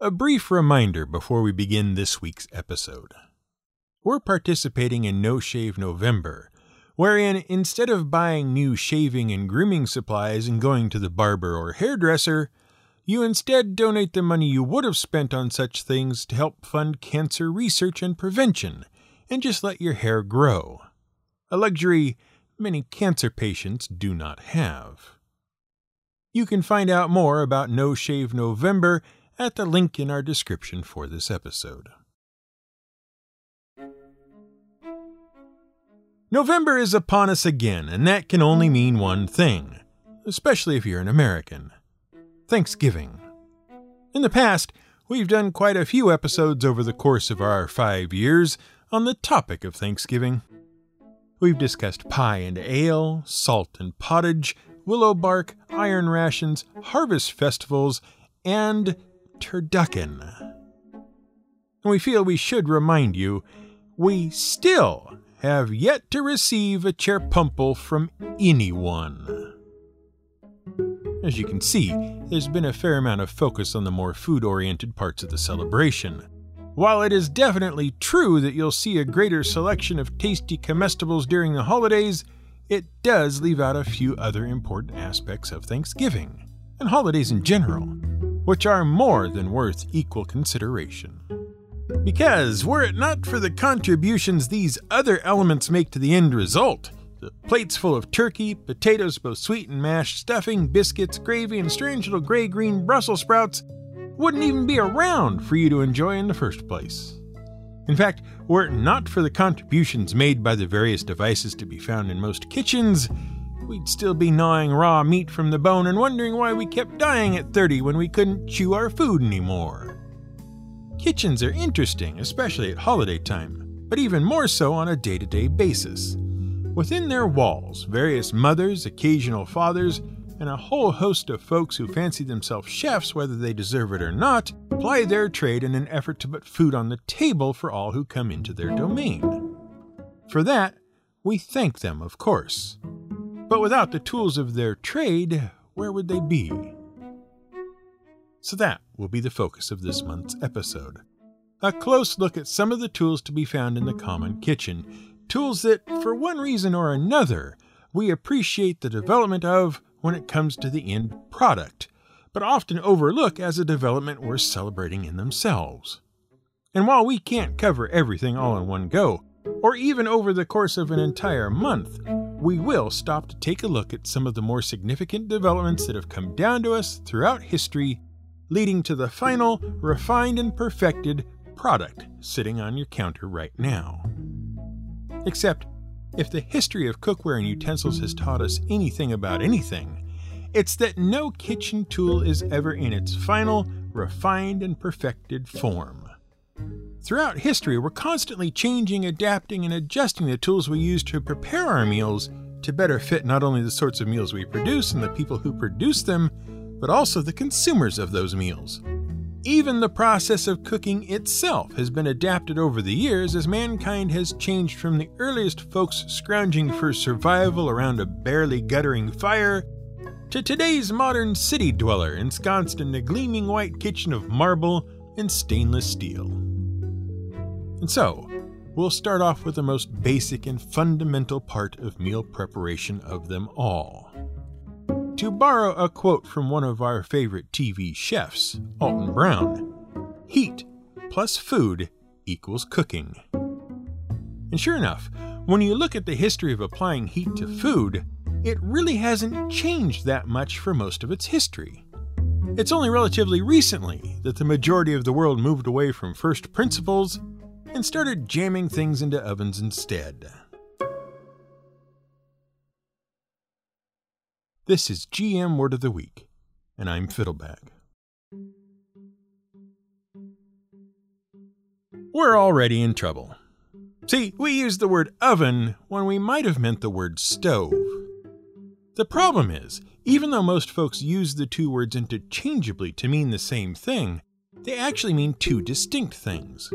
A brief reminder before we begin this week's episode. We're participating in No Shave November, wherein instead of buying new shaving and grooming supplies and going to the barber or hairdresser, you instead donate the money you would have spent on such things to help fund cancer research and prevention, and just let your hair grow. A luxury many cancer patients do not have. You can find out more about No Shave November at the link in our description for this episode. November is upon us again, and that can only mean one thing, especially if you're an American Thanksgiving. In the past, we've done quite a few episodes over the course of our five years on the topic of Thanksgiving. We've discussed pie and ale, salt and pottage, willow bark, iron rations, harvest festivals, and turducken. And we feel we should remind you we still have yet to receive a cherpumple from anyone. As you can see, there's been a fair amount of focus on the more food oriented parts of the celebration. While it is definitely true that you'll see a greater selection of tasty comestibles during the holidays, it does leave out a few other important aspects of Thanksgiving, and holidays in general, which are more than worth equal consideration. Because were it not for the contributions these other elements make to the end result, the plates full of turkey, potatoes both sweet and mashed, stuffing, biscuits, gravy, and strange little gray green Brussels sprouts wouldn't even be around for you to enjoy in the first place. In fact, were it not for the contributions made by the various devices to be found in most kitchens, we'd still be gnawing raw meat from the bone and wondering why we kept dying at 30 when we couldn't chew our food anymore. Kitchens are interesting, especially at holiday time, but even more so on a day to day basis. Within their walls, various mothers, occasional fathers, and a whole host of folks who fancy themselves chefs, whether they deserve it or not, ply their trade in an effort to put food on the table for all who come into their domain. For that, we thank them, of course. But without the tools of their trade, where would they be? So that will be the focus of this month's episode. A close look at some of the tools to be found in the common kitchen, tools that, for one reason or another, we appreciate the development of when it comes to the end product, but often overlook as a development worth celebrating in themselves. And while we can't cover everything all in one go, or even over the course of an entire month, we will stop to take a look at some of the more significant developments that have come down to us throughout history, leading to the final, refined, and perfected product sitting on your counter right now. Except, if the history of cookware and utensils has taught us anything about anything, it's that no kitchen tool is ever in its final, refined, and perfected form. Throughout history, we're constantly changing, adapting, and adjusting the tools we use to prepare our meals to better fit not only the sorts of meals we produce and the people who produce them, but also the consumers of those meals. Even the process of cooking itself has been adapted over the years as mankind has changed from the earliest folks scrounging for survival around a barely guttering fire to today's modern city dweller ensconced in the gleaming white kitchen of marble and stainless steel. And so, we'll start off with the most basic and fundamental part of meal preparation of them all to borrow a quote from one of our favorite TV chefs, Alton Brown heat plus food equals cooking. And sure enough, when you look at the history of applying heat to food, it really hasn't changed that much for most of its history. It's only relatively recently that the majority of the world moved away from first principles and started jamming things into ovens instead. This is GM Word of the Week, and I'm Fiddlebag. We're already in trouble. See, we used the word oven when we might have meant the word stove. The problem is, even though most folks use the two words interchangeably to mean the same thing, they actually mean two distinct things.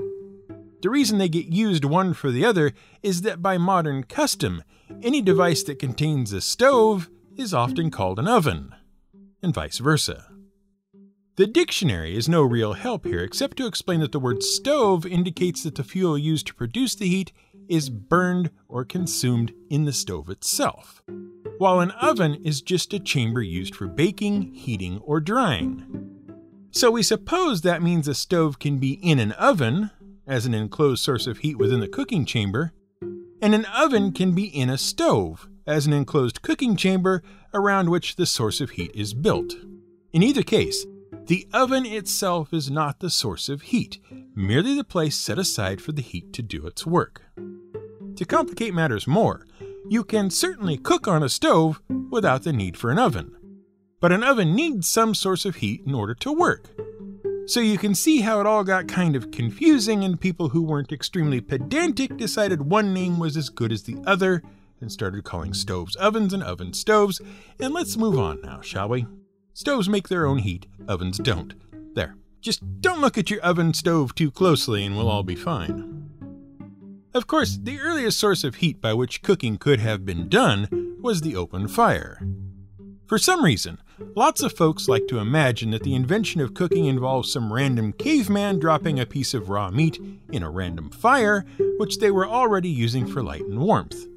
The reason they get used one for the other is that by modern custom, any device that contains a stove is often called an oven, and vice versa. The dictionary is no real help here except to explain that the word stove indicates that the fuel used to produce the heat is burned or consumed in the stove itself, while an oven is just a chamber used for baking, heating, or drying. So we suppose that means a stove can be in an oven, as an enclosed source of heat within the cooking chamber, and an oven can be in a stove, as an enclosed cooking chamber around which the source of heat is built. In either case, the oven itself is not the source of heat, merely the place set aside for the heat to do its work. To complicate matters more, you can certainly cook on a stove without the need for an oven. But an oven needs some source of heat in order to work. So you can see how it all got kind of confusing, and people who weren't extremely pedantic decided one name was as good as the other and started calling stoves ovens and ovens stoves. And let's move on now, shall we? Stoves make their own heat, ovens don't. There. Just don't look at your oven stove too closely and we'll all be fine. Of course, the earliest source of heat by which cooking could have been done was the open fire. For some reason, lots of folks like to imagine that the invention of cooking involves some random caveman dropping a piece of raw meat in a random fire, which they were already using for light and warmth.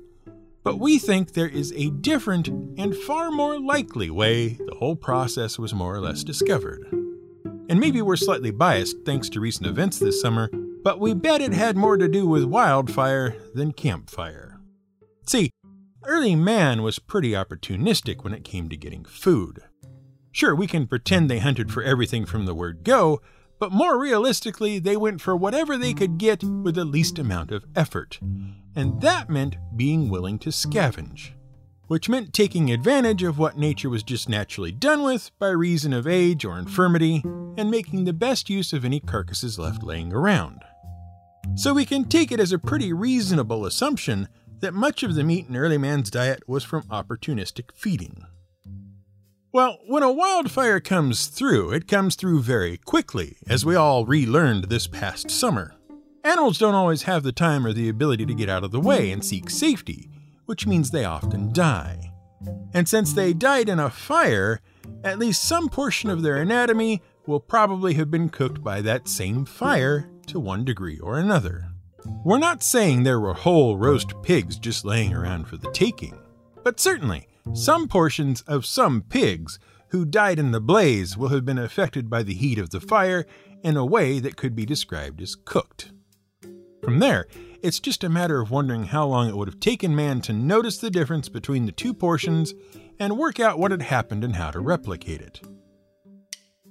But we think there is a different and far more likely way the whole process was more or less discovered. And maybe we're slightly biased thanks to recent events this summer, but we bet it had more to do with wildfire than campfire. See, early man was pretty opportunistic when it came to getting food. Sure, we can pretend they hunted for everything from the word go, but more realistically, they went for whatever they could get with the least amount of effort. And that meant being willing to scavenge, which meant taking advantage of what nature was just naturally done with by reason of age or infirmity, and making the best use of any carcasses left laying around. So we can take it as a pretty reasonable assumption that much of the meat in early man's diet was from opportunistic feeding. Well, when a wildfire comes through, it comes through very quickly, as we all relearned this past summer. Animals don't always have the time or the ability to get out of the way and seek safety, which means they often die. And since they died in a fire, at least some portion of their anatomy will probably have been cooked by that same fire to one degree or another. We're not saying there were whole roast pigs just laying around for the taking, but certainly some portions of some pigs who died in the blaze will have been affected by the heat of the fire in a way that could be described as cooked. From there, it's just a matter of wondering how long it would have taken man to notice the difference between the two portions and work out what had happened and how to replicate it.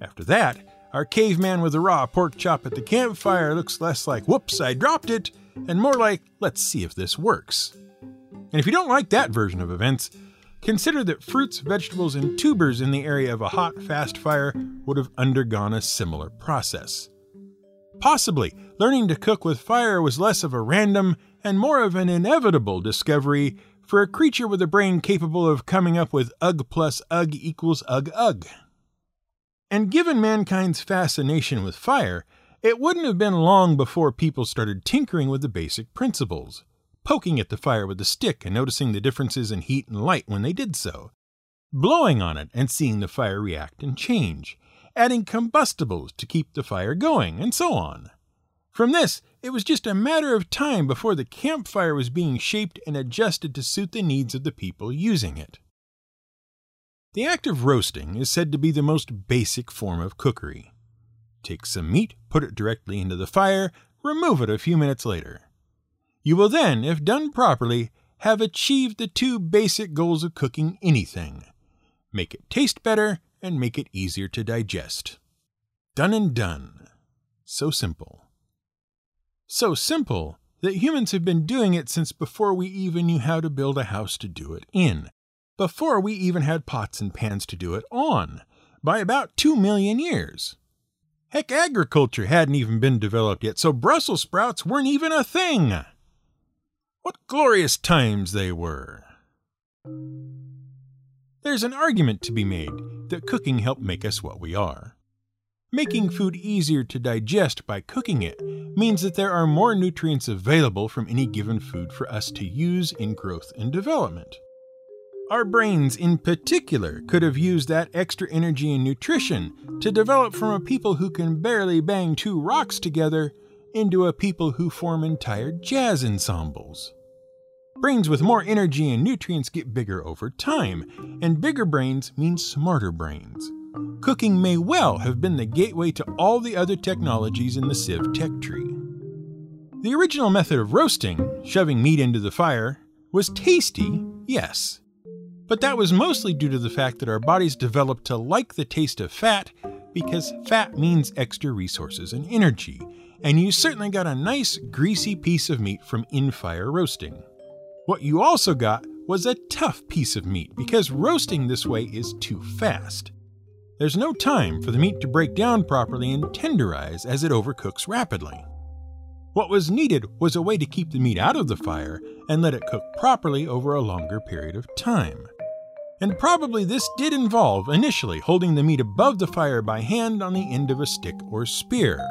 After that, our caveman with a raw pork chop at the campfire looks less like, whoops, I dropped it, and more like, let's see if this works. And if you don't like that version of events, Consider that fruits, vegetables, and tubers in the area of a hot, fast fire would have undergone a similar process. Possibly, learning to cook with fire was less of a random and more of an inevitable discovery for a creature with a brain capable of coming up with ugh plus ugh equals ugh ugh. And given mankind's fascination with fire, it wouldn't have been long before people started tinkering with the basic principles poking at the fire with a stick and noticing the differences in heat and light when they did so, blowing on it and seeing the fire react and change, adding combustibles to keep the fire going, and so on. From this, it was just a matter of time before the campfire was being shaped and adjusted to suit the needs of the people using it. The act of roasting is said to be the most basic form of cookery. Take some meat, put it directly into the fire, remove it a few minutes later. You will then, if done properly, have achieved the two basic goals of cooking anything make it taste better and make it easier to digest. Done and done. So simple. So simple that humans have been doing it since before we even knew how to build a house to do it in, before we even had pots and pans to do it on, by about two million years. Heck, agriculture hadn't even been developed yet, so Brussels sprouts weren't even a thing. What glorious times they were! There's an argument to be made that cooking helped make us what we are. Making food easier to digest by cooking it means that there are more nutrients available from any given food for us to use in growth and development. Our brains, in particular, could have used that extra energy and nutrition to develop from a people who can barely bang two rocks together into a people who form entire jazz ensembles. Brains with more energy and nutrients get bigger over time, and bigger brains mean smarter brains. Cooking may well have been the gateway to all the other technologies in the Civ tech tree. The original method of roasting, shoving meat into the fire, was tasty, yes. But that was mostly due to the fact that our bodies developed to like the taste of fat because fat means extra resources and energy, and you certainly got a nice, greasy piece of meat from in fire roasting. What you also got was a tough piece of meat because roasting this way is too fast. There's no time for the meat to break down properly and tenderize as it overcooks rapidly. What was needed was a way to keep the meat out of the fire and let it cook properly over a longer period of time. And probably this did involve initially holding the meat above the fire by hand on the end of a stick or spear.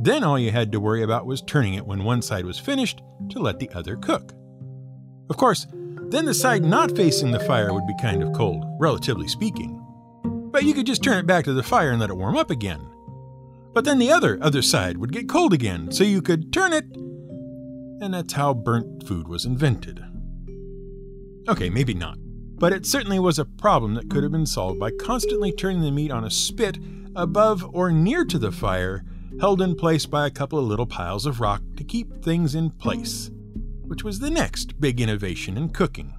Then all you had to worry about was turning it when one side was finished to let the other cook. Of course, then the side not facing the fire would be kind of cold, relatively speaking. But you could just turn it back to the fire and let it warm up again. But then the other other side would get cold again, so you could turn it. And that's how burnt food was invented. Okay, maybe not. But it certainly was a problem that could have been solved by constantly turning the meat on a spit above or near to the fire, held in place by a couple of little piles of rock to keep things in place which was the next big innovation in cooking.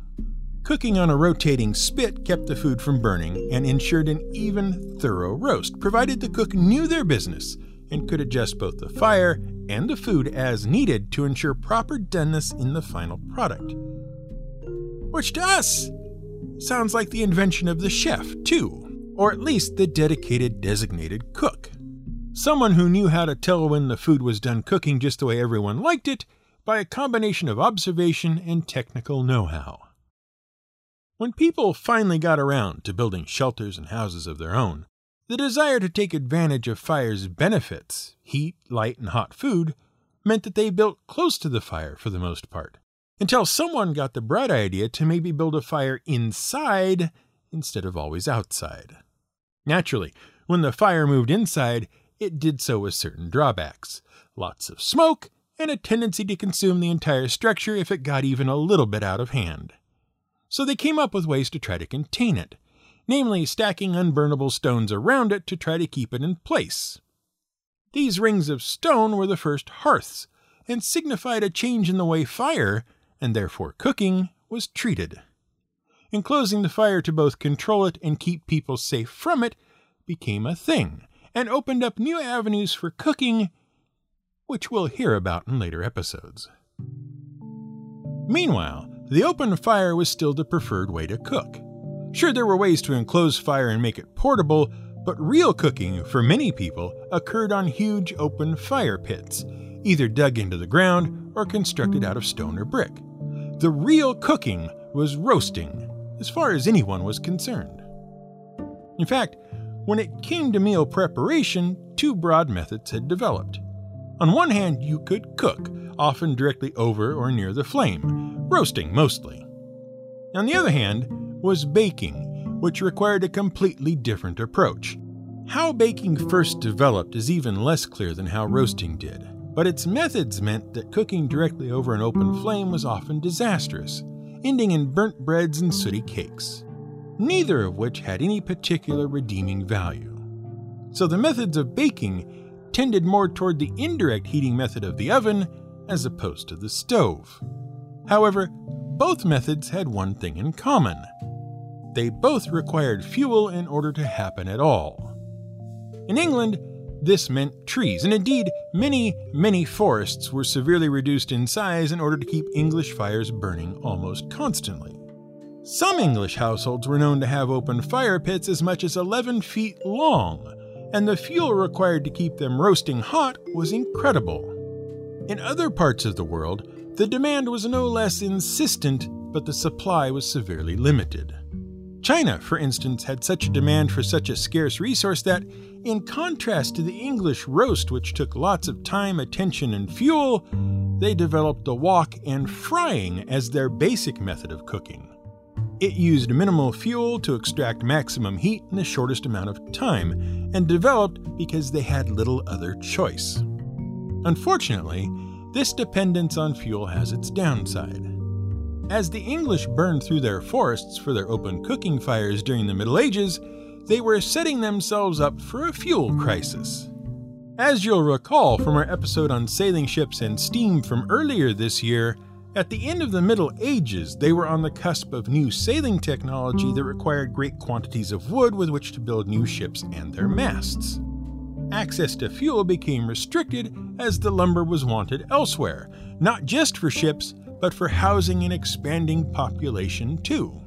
Cooking on a rotating spit kept the food from burning and ensured an even, thorough roast, provided the cook knew their business and could adjust both the fire and the food as needed to ensure proper doneness in the final product. Which to us sounds like the invention of the chef, too, or at least the dedicated designated cook. Someone who knew how to tell when the food was done cooking just the way everyone liked it by a combination of observation and technical know how. When people finally got around to building shelters and houses of their own, the desire to take advantage of fire's benefits, heat, light, and hot food, meant that they built close to the fire for the most part, until someone got the bright idea to maybe build a fire inside instead of always outside. Naturally, when the fire moved inside, it did so with certain drawbacks lots of smoke and a tendency to consume the entire structure if it got even a little bit out of hand. So they came up with ways to try to contain it, namely stacking unburnable stones around it to try to keep it in place. These rings of stone were the first hearths, and signified a change in the way fire, and therefore cooking, was treated. Enclosing the fire to both control it and keep people safe from it became a thing, and opened up new avenues for cooking which we'll hear about in later episodes. Meanwhile, the open fire was still the preferred way to cook. Sure, there were ways to enclose fire and make it portable, but real cooking, for many people, occurred on huge open fire pits, either dug into the ground or constructed out of stone or brick. The real cooking was roasting, as far as anyone was concerned. In fact, when it came to meal preparation, two broad methods had developed. On one hand, you could cook, often directly over or near the flame, roasting mostly. On the other hand, was baking, which required a completely different approach. How baking first developed is even less clear than how roasting did, but its methods meant that cooking directly over an open flame was often disastrous, ending in burnt breads and sooty cakes, neither of which had any particular redeeming value. So the methods of baking tended more toward the indirect heating method of the oven as opposed to the stove. However, both methods had one thing in common they both required fuel in order to happen at all. In England, this meant trees, and indeed, many, many forests were severely reduced in size in order to keep English fires burning almost constantly. Some English households were known to have open fire pits as much as 11 feet long, and the fuel required to keep them roasting hot was incredible. In other parts of the world, the demand was no less insistent, but the supply was severely limited. China, for instance, had such a demand for such a scarce resource that, in contrast to the English roast, which took lots of time, attention, and fuel, they developed the wok and frying as their basic method of cooking. It used minimal fuel to extract maximum heat in the shortest amount of time, and developed because they had little other choice. Unfortunately, this dependence on fuel has its downside. As the English burned through their forests for their open cooking fires during the Middle Ages, they were setting themselves up for a fuel crisis. As you'll recall from our episode on sailing ships and steam from earlier this year, at the end of the Middle Ages, they were on the cusp of new sailing technology that required great quantities of wood with which to build new ships and their masts. Access to fuel became restricted as the lumber was wanted elsewhere, not just for ships, but for housing an expanding population too.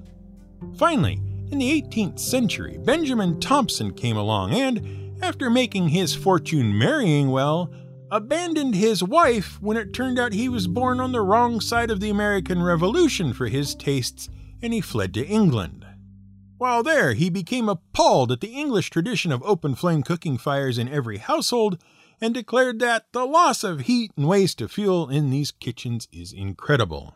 Finally, in the 18th century, Benjamin Thompson came along and, after making his fortune marrying well, abandoned his wife when it turned out he was born on the wrong side of the American Revolution for his tastes and he fled to England. While there, he became appalled at the English tradition of open flame cooking fires in every household and declared that the loss of heat and waste of fuel in these kitchens is incredible.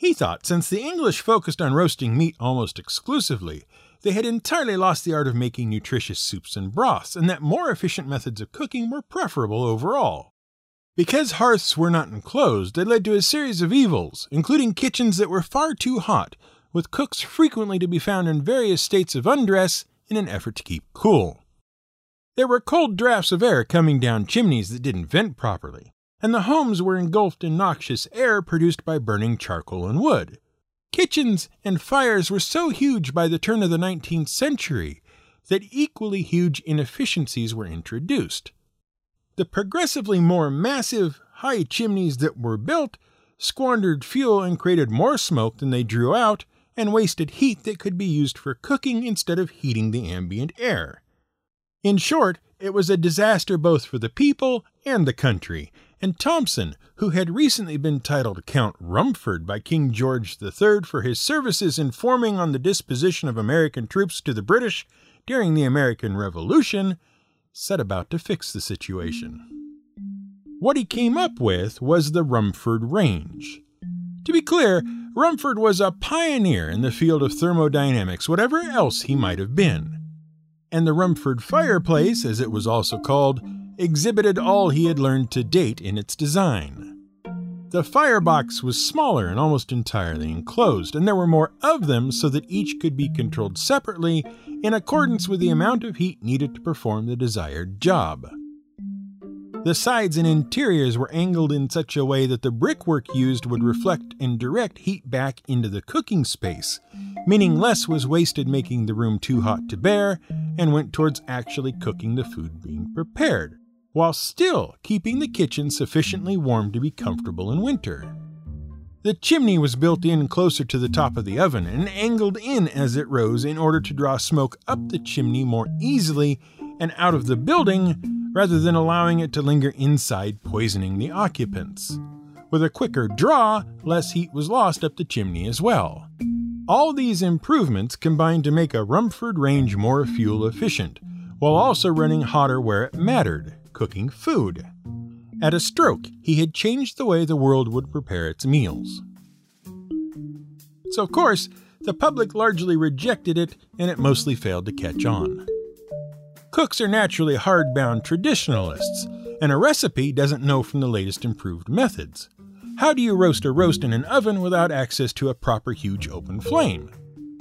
He thought since the English focused on roasting meat almost exclusively, they had entirely lost the art of making nutritious soups and broths, and that more efficient methods of cooking were preferable overall. Because hearths were not enclosed, they led to a series of evils, including kitchens that were far too hot, with cooks frequently to be found in various states of undress in an effort to keep cool. There were cold drafts of air coming down chimneys that didn't vent properly, and the homes were engulfed in noxious air produced by burning charcoal and wood. Kitchens and fires were so huge by the turn of the 19th century that equally huge inefficiencies were introduced. The progressively more massive, high chimneys that were built squandered fuel and created more smoke than they drew out, and wasted heat that could be used for cooking instead of heating the ambient air. In short, it was a disaster both for the people and the country, and Thompson, who had recently been titled Count Rumford by King George III for his services in informing on the disposition of American troops to the British during the American Revolution, set about to fix the situation. What he came up with was the Rumford Range. To be clear, Rumford was a pioneer in the field of thermodynamics, whatever else he might have been. And the Rumford fireplace, as it was also called, exhibited all he had learned to date in its design. The firebox was smaller and almost entirely enclosed, and there were more of them so that each could be controlled separately in accordance with the amount of heat needed to perform the desired job. The sides and interiors were angled in such a way that the brickwork used would reflect and direct heat back into the cooking space, meaning less was wasted making the room too hot to bear and went towards actually cooking the food being prepared while still keeping the kitchen sufficiently warm to be comfortable in winter. The chimney was built in closer to the top of the oven and angled in as it rose in order to draw smoke up the chimney more easily and out of the building rather than allowing it to linger inside, poisoning the occupants. With a quicker draw, less heat was lost up the chimney as well. All these improvements combined to make a Rumford range more fuel efficient, while also running hotter where it mattered, cooking food. At a stroke, he had changed the way the world would prepare its meals. So, of course, the public largely rejected it and it mostly failed to catch on. Cooks are naturally hardbound traditionalists, and a recipe doesn't know from the latest improved methods. How do you roast a roast in an oven without access to a proper huge open flame?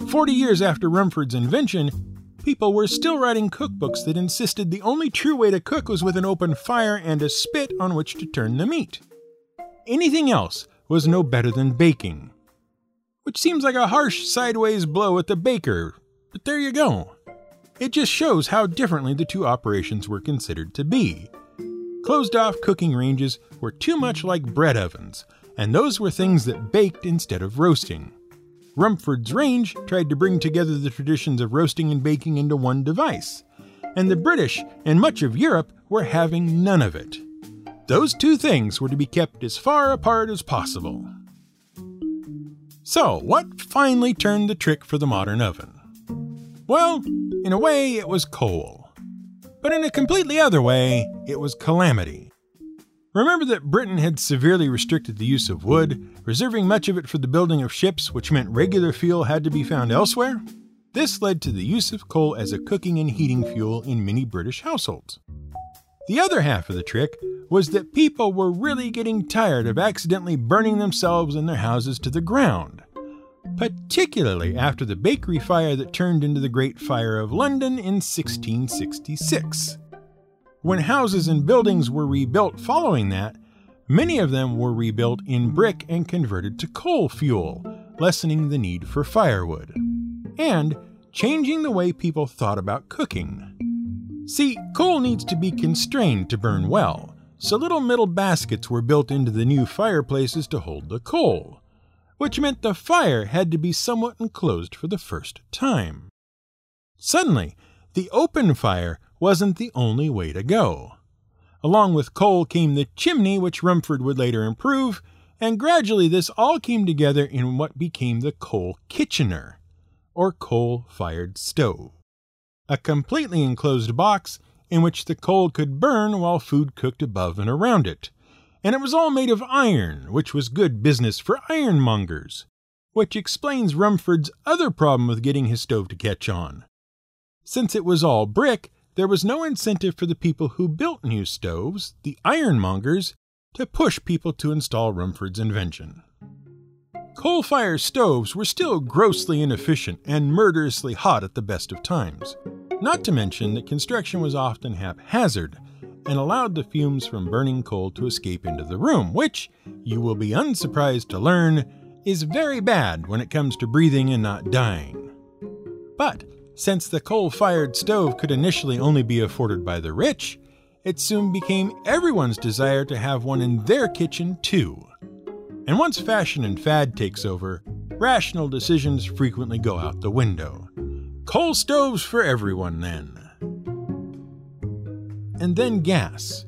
Forty years after Rumford's invention, people were still writing cookbooks that insisted the only true way to cook was with an open fire and a spit on which to turn the meat. Anything else was no better than baking. Which seems like a harsh sideways blow at the baker, but there you go. It just shows how differently the two operations were considered to be. Closed off cooking ranges were too much like bread ovens, and those were things that baked instead of roasting. Rumford's range tried to bring together the traditions of roasting and baking into one device, and the British and much of Europe were having none of it. Those two things were to be kept as far apart as possible. So, what finally turned the trick for the modern oven? Well, in a way, it was coal. But in a completely other way, it was calamity. Remember that Britain had severely restricted the use of wood, reserving much of it for the building of ships, which meant regular fuel had to be found elsewhere? This led to the use of coal as a cooking and heating fuel in many British households. The other half of the trick was that people were really getting tired of accidentally burning themselves and their houses to the ground, particularly after the bakery fire that turned into the Great Fire of London in 1666. When houses and buildings were rebuilt following that, many of them were rebuilt in brick and converted to coal fuel, lessening the need for firewood, and changing the way people thought about cooking. See, coal needs to be constrained to burn well, so little metal baskets were built into the new fireplaces to hold the coal, which meant the fire had to be somewhat enclosed for the first time. Suddenly, the open fire wasn't the only way to go. Along with coal came the chimney, which Rumford would later improve, and gradually this all came together in what became the coal kitchener, or coal fired stove. A completely enclosed box in which the coal could burn while food cooked above and around it. And it was all made of iron, which was good business for ironmongers, which explains Rumford's other problem with getting his stove to catch on. Since it was all brick, there was no incentive for the people who built new stoves, the ironmongers, to push people to install Rumford's invention. Coal fired stoves were still grossly inefficient and murderously hot at the best of times, not to mention that construction was often haphazard and allowed the fumes from burning coal to escape into the room, which, you will be unsurprised to learn, is very bad when it comes to breathing and not dying. But since the coal fired stove could initially only be afforded by the rich, it soon became everyone's desire to have one in their kitchen too. And once fashion and fad takes over, rational decisions frequently go out the window. Coal stoves for everyone then. And then gas.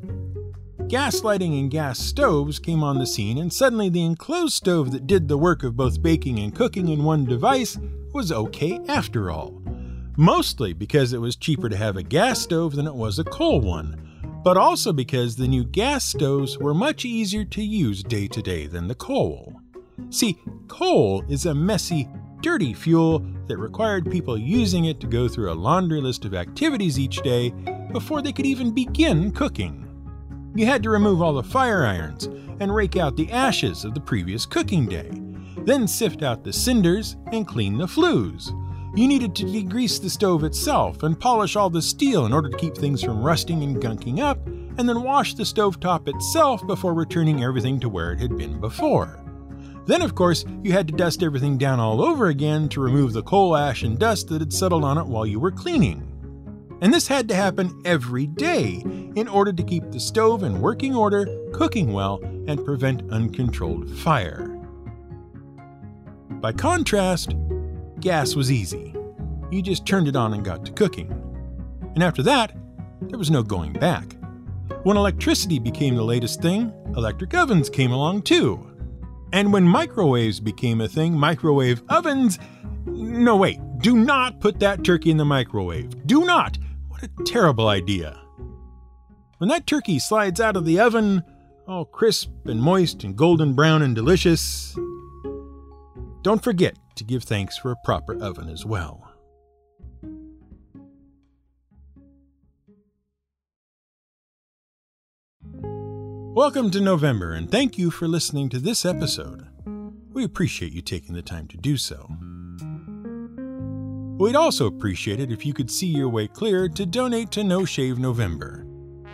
Gas lighting and gas stoves came on the scene, and suddenly the enclosed stove that did the work of both baking and cooking in one device was okay after all mostly because it was cheaper to have a gas stove than it was a coal one, but also because the new gas stoves were much easier to use day to day than the coal. See, coal is a messy, dirty fuel that required people using it to go through a laundry list of activities each day before they could even begin cooking. You had to remove all the fire irons and rake out the ashes of the previous cooking day, then sift out the cinders and clean the flues. You needed to degrease the stove itself and polish all the steel in order to keep things from rusting and gunking up, and then wash the stove top itself before returning everything to where it had been before. Then, of course, you had to dust everything down all over again to remove the coal ash and dust that had settled on it while you were cleaning. And this had to happen every day in order to keep the stove in working order, cooking well, and prevent uncontrolled fire. By contrast, gas was easy. You just turned it on and got to cooking. And after that, there was no going back. When electricity became the latest thing, electric ovens came along too. And when microwaves became a thing, microwave ovens. No, wait, do not put that turkey in the microwave. Do not! What a terrible idea. When that turkey slides out of the oven, all crisp and moist and golden brown and delicious, don't forget to give thanks for a proper oven as well. Welcome to November, and thank you for listening to this episode. We appreciate you taking the time to do so. We'd also appreciate it if you could see your way clear to donate to No Shave November.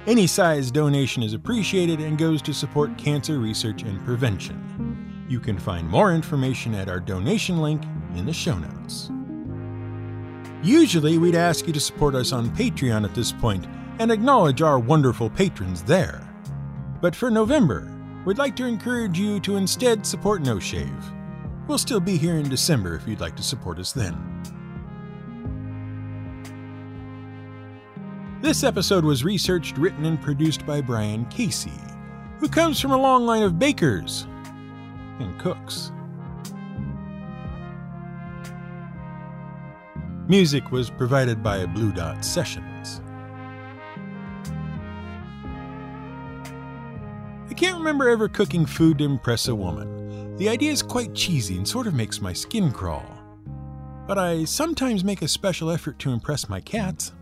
Any size donation is appreciated and goes to support cancer research and prevention. You can find more information at our donation link in the show notes. Usually, we'd ask you to support us on Patreon at this point and acknowledge our wonderful patrons there. But for November, we'd like to encourage you to instead support No Shave. We'll still be here in December if you'd like to support us then. This episode was researched, written, and produced by Brian Casey, who comes from a long line of bakers and cooks. Music was provided by Blue Dot Sessions. I can't remember ever cooking food to impress a woman. The idea is quite cheesy and sort of makes my skin crawl. But I sometimes make a special effort to impress my cats.